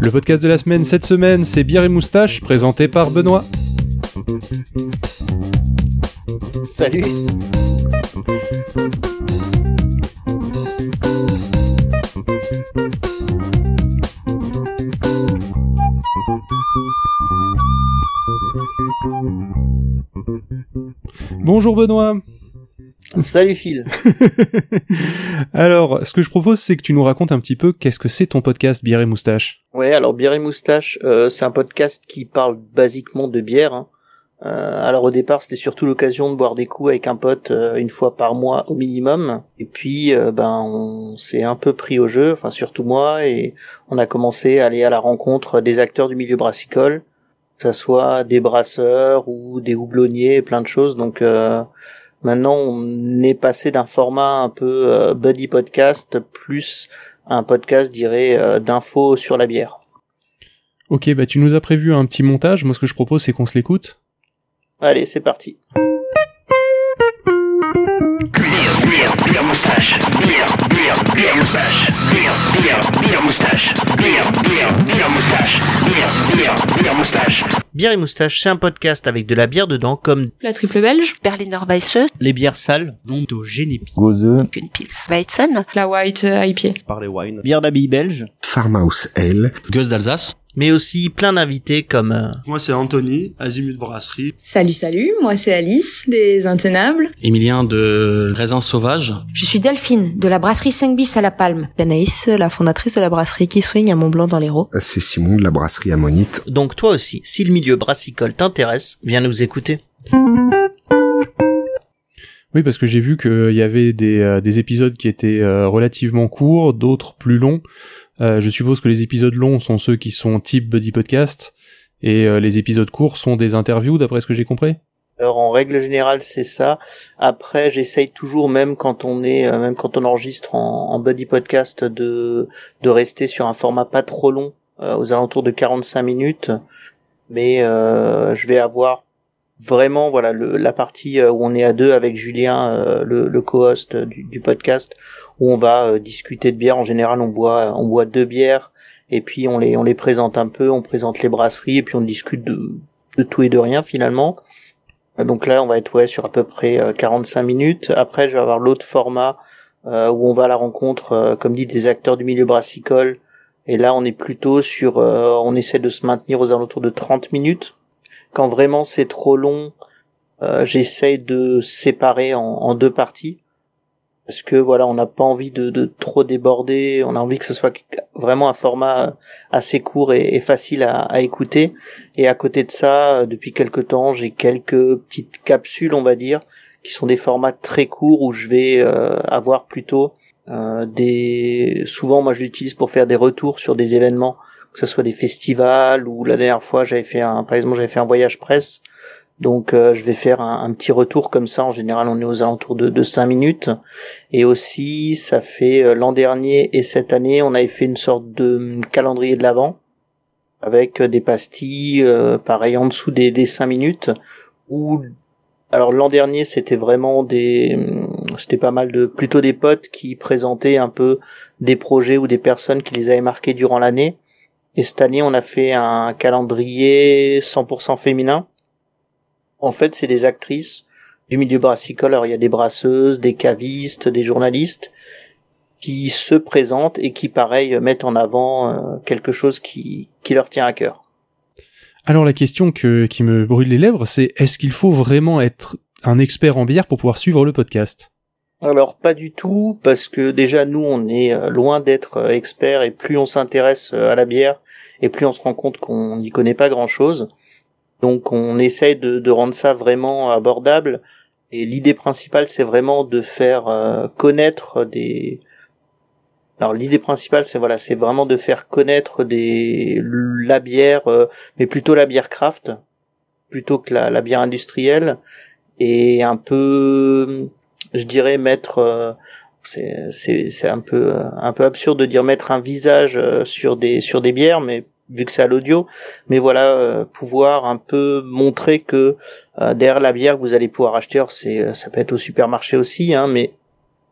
Le podcast de la semaine cette semaine, c'est Bière et Moustache, présenté par Benoît. Salut. Bonjour Benoît. Salut Phil. alors, ce que je propose, c'est que tu nous racontes un petit peu qu'est-ce que c'est ton podcast Bière et Moustache. Ouais, alors Bière et Moustache, euh, c'est un podcast qui parle basiquement de bière. Hein. Euh, alors au départ, c'était surtout l'occasion de boire des coups avec un pote euh, une fois par mois au minimum. Et puis, euh, ben, on s'est un peu pris au jeu, enfin surtout moi, et on a commencé à aller à la rencontre des acteurs du milieu brassicole, que ça soit des brasseurs ou des houblonniers, plein de choses. Donc maintenant, on est passé d'un format un peu buddy podcast plus un podcast, dirais, d'infos sur la bière. Ok, bah tu nous as prévu un petit montage. Moi, ce que je propose, c'est qu'on se l'écoute. Allez, c'est parti. Bière et moustache, c'est un podcast avec de la bière dedans, comme la triple belge, Berliner Weisse, les bières sales, dont au Genepi, Gose, une Pils, Weizen, la White IPA, par les wines, bière d'abbaye belge, Farmhouse Ale, Gueuse d'Alsace, mais aussi plein d'invités comme... euh, Moi c'est Anthony, Azimut Brasserie. Salut, salut, moi c'est Alice, des Intenables. Emilien de Raisin Sauvage, Je suis Delphine, de la brasserie 5 bis à La Palme. Anaïs, la fondatrice de la brasserie Key Swing à Mont-Blanc dans l'Hérault. c'est Simon de la brasserie Ammonite. Donc toi aussi, si le milieu brassicole t'intéresse, viens nous écouter. Oui, parce que j'ai vu qu'il y avait des, euh, des épisodes qui étaient euh, relativement courts, d'autres plus longs. Euh, je suppose que les épisodes longs sont ceux qui sont type buddy podcast, et euh, les épisodes courts sont des interviews, d'après ce que j'ai compris? Alors en règle générale c'est ça. Après j'essaye toujours même quand on est euh, même quand on enregistre en, en buddy podcast de de rester sur un format pas trop long euh, aux alentours de 45 minutes. Mais je vais avoir vraiment voilà le, la partie euh, où on est à deux avec Julien euh, le, le co-host du, du podcast où on va euh, discuter de bière. En général on boit on boit deux bières et puis on les on les présente un peu, on présente les brasseries et puis on discute de de tout et de rien finalement. Donc là, on va être ouais sur à peu près euh, 45 minutes. Après, je vais avoir l'autre format euh, où on va à la rencontre, euh, comme dit, des acteurs du milieu brassicole. Et là, on est plutôt sur, euh, on essaie de se maintenir aux alentours de 30 minutes. Quand vraiment c'est trop long, euh, j'essaye de séparer en, deux parties parce que voilà, on n'a pas envie de, trop déborder. On a envie que ce soit vraiment un format assez court et, facile à, écouter. Et à côté de ça, euh, depuis quelque temps, j'ai quelques petites capsules, on va dire, qui sont des formats très courts où je vais euh, avoir plutôt euh, des. Souvent, moi, je l'utilise pour faire des retours sur des événements, que ce soit des festivals ou la dernière fois, j'avais fait un, par exemple, j'avais fait un voyage presse. Donc, euh, je vais faire un, petit retour comme ça. En général, on est aux alentours de, de 5 minutes. Et aussi, ça fait euh, l'an dernier et cette année, on avait fait une sorte de hum, calendrier de l'avant avec euh, des pastilles, euh, pareil en dessous des, des 5 minutes. Ou alors l'an dernier, c'était vraiment des, hum, c'était pas mal de, plutôt des potes qui présentaient un peu des projets ou des personnes qui les avaient marqués durant l'année. Et cette année, on a fait un calendrier 100% féminin. En fait, c'est des actrices du milieu brassicole. Alors, il y a des brasseuses, des cavistes, des journalistes qui se présentent et qui, pareil, mettent en avant euh, quelque chose qui, qui leur tient à cœur. Alors la question que, qui me brûle les lèvres, c'est est-ce qu'il faut vraiment être un expert en bière pour pouvoir suivre le podcast? Alors pas du tout, parce que déjà nous on est euh, loin d'être euh, experts et plus on s'intéresse à la bière et plus on se rend compte qu'on n'y connaît pas grand chose. Donc on essaye de, de rendre ça vraiment abordable et l'idée principale c'est vraiment de faire euh, connaître des alors l'idée principale c'est voilà c'est vraiment de faire connaître des la bière euh, mais plutôt la bière craft plutôt que la, la bière industrielle et un peu je dirais mettre euh, c'est un peu absurde de dire mettre un visage euh, sur des bières mais vu que c'est à l'audio, mais voilà, euh, pouvoir un peu montrer que euh, derrière la bière que vous allez pouvoir acheter, c'est, ça peut être au supermarché aussi, hein, mais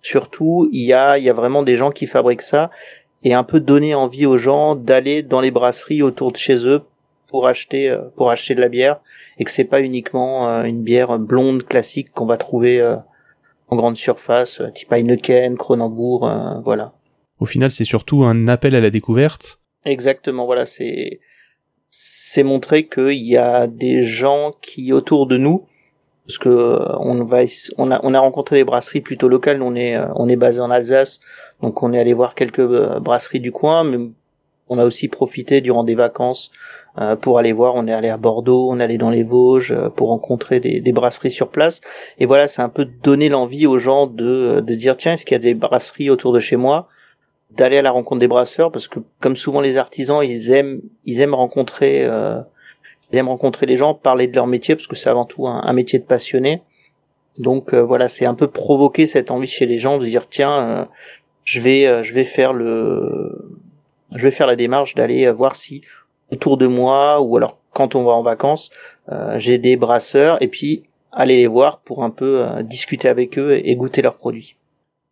surtout il y a, y a vraiment des gens qui fabriquent ça et un peu donner envie aux gens d'aller dans les brasseries autour de chez eux pour acheter, pour acheter de la bière et que c'est pas uniquement une bière blonde classique qu'on va trouver en grande surface, euh, type Heineken, Kronenbourg, euh, voilà. Au final, c'est surtout un appel à la découverte. Exactement, voilà, c'est c'est montrer qu'il y a des gens qui autour de nous, parce que euh, on va, on a on a rencontré des brasseries plutôt locales. On est on est basé en Alsace, donc on est allé voir quelques brasseries du coin, mais on a aussi profité durant des vacances euh, pour aller voir. On est allé à Bordeaux, on est allé dans les Vosges euh, pour rencontrer des, brasseries sur place. Et voilà, c'est un peu donner l'envie aux gens de de dire tiens, est-ce qu'il y a des brasseries autour de chez moi? D'aller à la rencontre des brasseurs parce que comme souvent les artisans ils aiment ils aiment rencontrer euh, ils aiment rencontrer les gens parler de leur métier parce que c'est avant tout un, un métier de passionné donc voilà c'est un peu provoquer cette envie chez les gens de dire tiens je vais je vais faire le je vais faire la démarche d'aller euh, voir si autour de moi ou alors quand on va en vacances euh, j'ai des brasseurs et puis aller les voir pour un peu euh, discuter avec eux et, et goûter leurs produits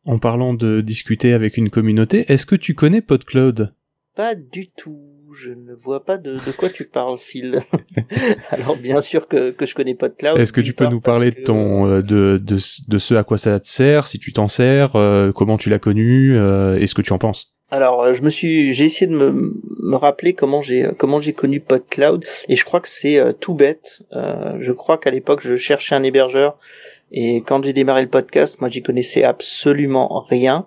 En parlant de discuter avec une communauté, est-ce que tu connais PodCloud? Pas du tout. Je ne vois pas de, de quoi tu parles, Phil. Alors bien sûr que, que je connais pas de cloud. Est-ce que tu peux nous parler de ton euh, de, de de ce à quoi ça te sert, si tu t'en sers, comment tu l'as connu, et ce que tu en penses? Alors euh, je me suis, j'ai essayé de me, me rappeler comment j'ai comment j'ai connu PodCloud et je crois que c'est euh, tout bête. Euh, je crois qu'à l'époque je cherchais un hébergeur et quand j'ai démarré le podcast, moi j'y connaissais absolument rien.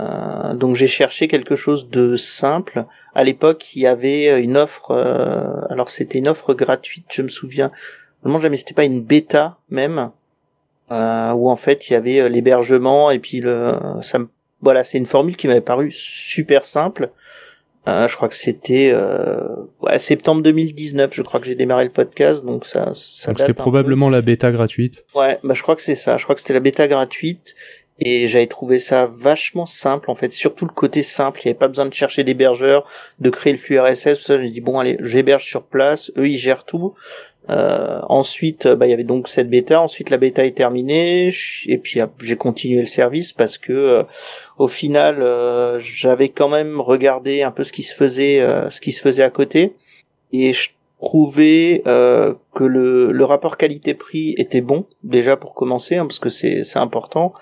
Euh, donc j'ai cherché quelque chose de simple. À l'époque, il y avait une offre. euh, alors c'était une offre gratuite, je me souviens. Vraiment jamais. C'était pas une bêta même, euh, où en fait il y avait euh, l'hébergement et puis le. Ça me, voilà, c'est une formule qui m'avait paru super simple. Euh, je crois que c'était euh, ouais, septembre 2019. Je crois que j'ai démarré le podcast, donc ça. ça Donc c'était peu. probablement la bêta gratuite. Ouais, bah je crois que c'est ça. Je crois que c'était la bêta gratuite et j'avais trouvé ça vachement simple en fait. Surtout le côté simple. Il n'y avait pas besoin de chercher d'hébergeur, de créer le flux RSS. Tout ça. J'ai dit bon allez, j'héberge sur place. Eux ils gèrent tout. Euh, ensuite, bah il y avait donc cette bêta. Ensuite la bêta est terminée. Et puis j'ai continué le service parce que euh, au final euh, j'avais quand même regardé un peu ce qui se faisait, euh, ce qui se faisait à côté. Et je trouvais euh, que le, le rapport qualité-prix était bon déjà pour commencer hein, parce que c'est important.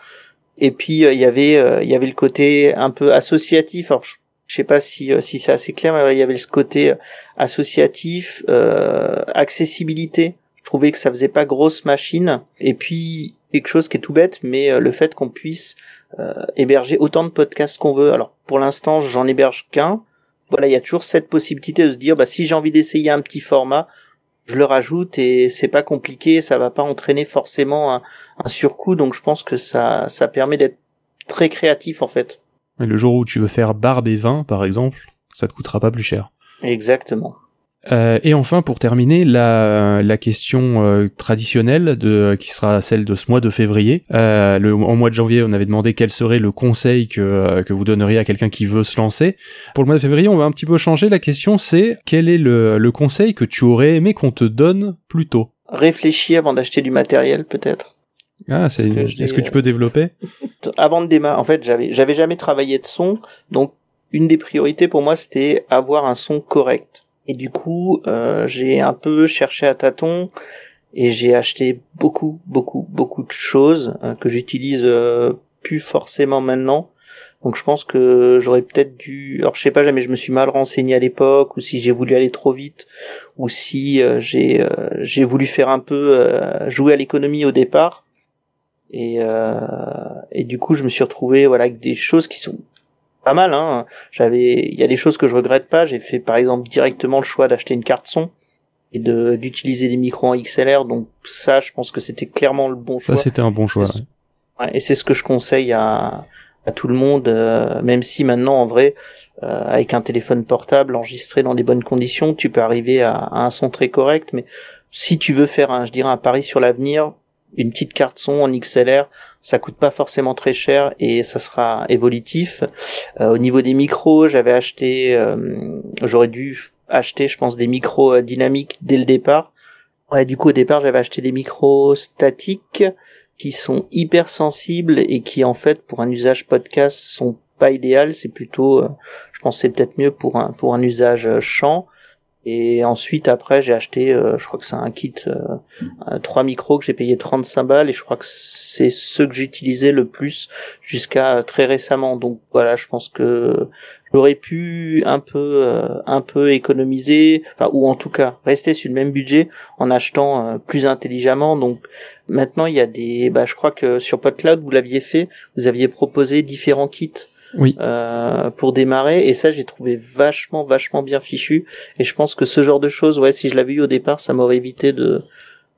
Et puis euh, il y avait euh, il y avait le côté un peu associatif. Alors je sais pas si euh, si c'est assez clair mais il y avait ce côté euh, associatif euh, accessibilité. Je trouvais que ça faisait pas grosse machine. Et puis quelque chose qui est tout bête mais euh, le fait qu'on puisse euh, héberger autant de podcasts qu'on veut. Alors pour l'instant j'en héberge qu'un. Voilà, il y a toujours cette possibilité de se dire, bah, si j'ai envie d'essayer un petit format, je le rajoute et c'est pas compliqué, ça va pas entraîner forcément un, un surcoût, donc je pense que ça, ça permet d'être très créatif en fait. Et le jour où tu veux faire barbe et vin, par exemple, ça te coûtera pas plus cher. Exactement. Euh, et enfin, pour terminer, la, la question euh, traditionnelle de, qui sera celle de ce mois de février. Euh, le, en mois de janvier, on avait demandé quel serait le conseil que, euh, que vous donneriez à quelqu'un qui veut se lancer. Pour le mois de février, on va un petit peu changer. La question, c'est quel est le, le conseil que tu aurais aimé qu'on te donne plus tôt? Réfléchis avant d'acheter du matériel peut-être. Ah, c'est. Est-ce que tu peux développer Avant de démarrer, en fait, j'avais, j'avais jamais travaillé de son, donc une des priorités pour moi c'était avoir un son correct. Et du coup, euh, j'ai un peu cherché à tâtons et j'ai acheté beaucoup, beaucoup, beaucoup de choses euh, que j'utilise euh, plus forcément maintenant. Donc je pense que j'aurais peut-être dû, alors je sais pas jamais, je me suis mal renseigné à l'époque, ou si j'ai voulu aller trop vite, ou si euh, j'ai euh, j'ai voulu faire un peu euh, jouer à l'économie au départ. Et euh, et du coup je me suis retrouvé voilà avec des choses qui sont pas mal. Hein. J'avais, il y a des choses que je regrette pas. J'ai fait par exemple directement le choix d'acheter une carte son et de d'utiliser des micros en XLR. Donc ça, je pense que c'était clairement le bon choix. Ça, c'était un bon choix. Ouais, et c'est ce que je conseille à, à tout le monde, euh, même si maintenant, en vrai, euh, avec un téléphone portable enregistré dans des bonnes conditions, tu peux arriver à, à un son très correct. Mais si tu veux faire, un, je dirais, un pari sur l'avenir, une petite carte son en XLR, ça coûte pas forcément très cher et ça sera évolutif. Euh, au niveau des micros, j'avais acheté, euh, j'aurais dû acheté, je pense, des micros euh, dynamiques dès le départ. Ouais, du coup, au départ, j'avais acheté des micros statiques qui sont hyper sensibles et qui, en fait, pour un usage podcast, sont pas idéales. C'est plutôt, je pense, c'est peut-être mieux pour un pour un usage chant. Et ensuite, après, j'ai acheté, euh, je crois que c'est un kit, euh, trois micros que j'ai payé 35 balles et je crois que c'est ceux que j'utilisais le plus jusqu'à très récemment. Donc voilà, je pense que j'aurais pu un peu, euh, un peu économiser, enfin, ou en tout cas rester sur le même budget en achetant euh, plus intelligemment. Donc maintenant, il y a des, bah, je crois que sur PodCloud vous l'aviez fait, vous aviez proposé différents kits Oui. euh, pour démarrer et ça j'ai trouvé vachement vachement bien fichu et je pense que ce genre de choses ouais si je l'avais eu au départ ça m'aurait évité de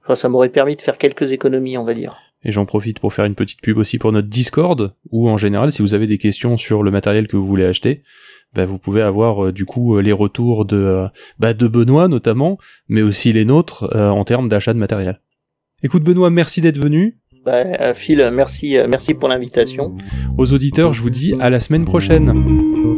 enfin ça m'aurait permis de faire quelques économies on va dire Et j'en profite pour faire une petite pub aussi pour notre Discord, où en général, si vous avez des questions sur le matériel que vous voulez acheter, bah, vous pouvez avoir euh, du coup euh, les retours de, euh, bah, de Benoît notamment, mais aussi les nôtres euh, en termes d'achat de matériel. Écoute Benoît, merci d'être venu. Bah, euh, Phil merci euh, merci pour l'invitation Aux auditeurs, je vous dis à la semaine prochaine.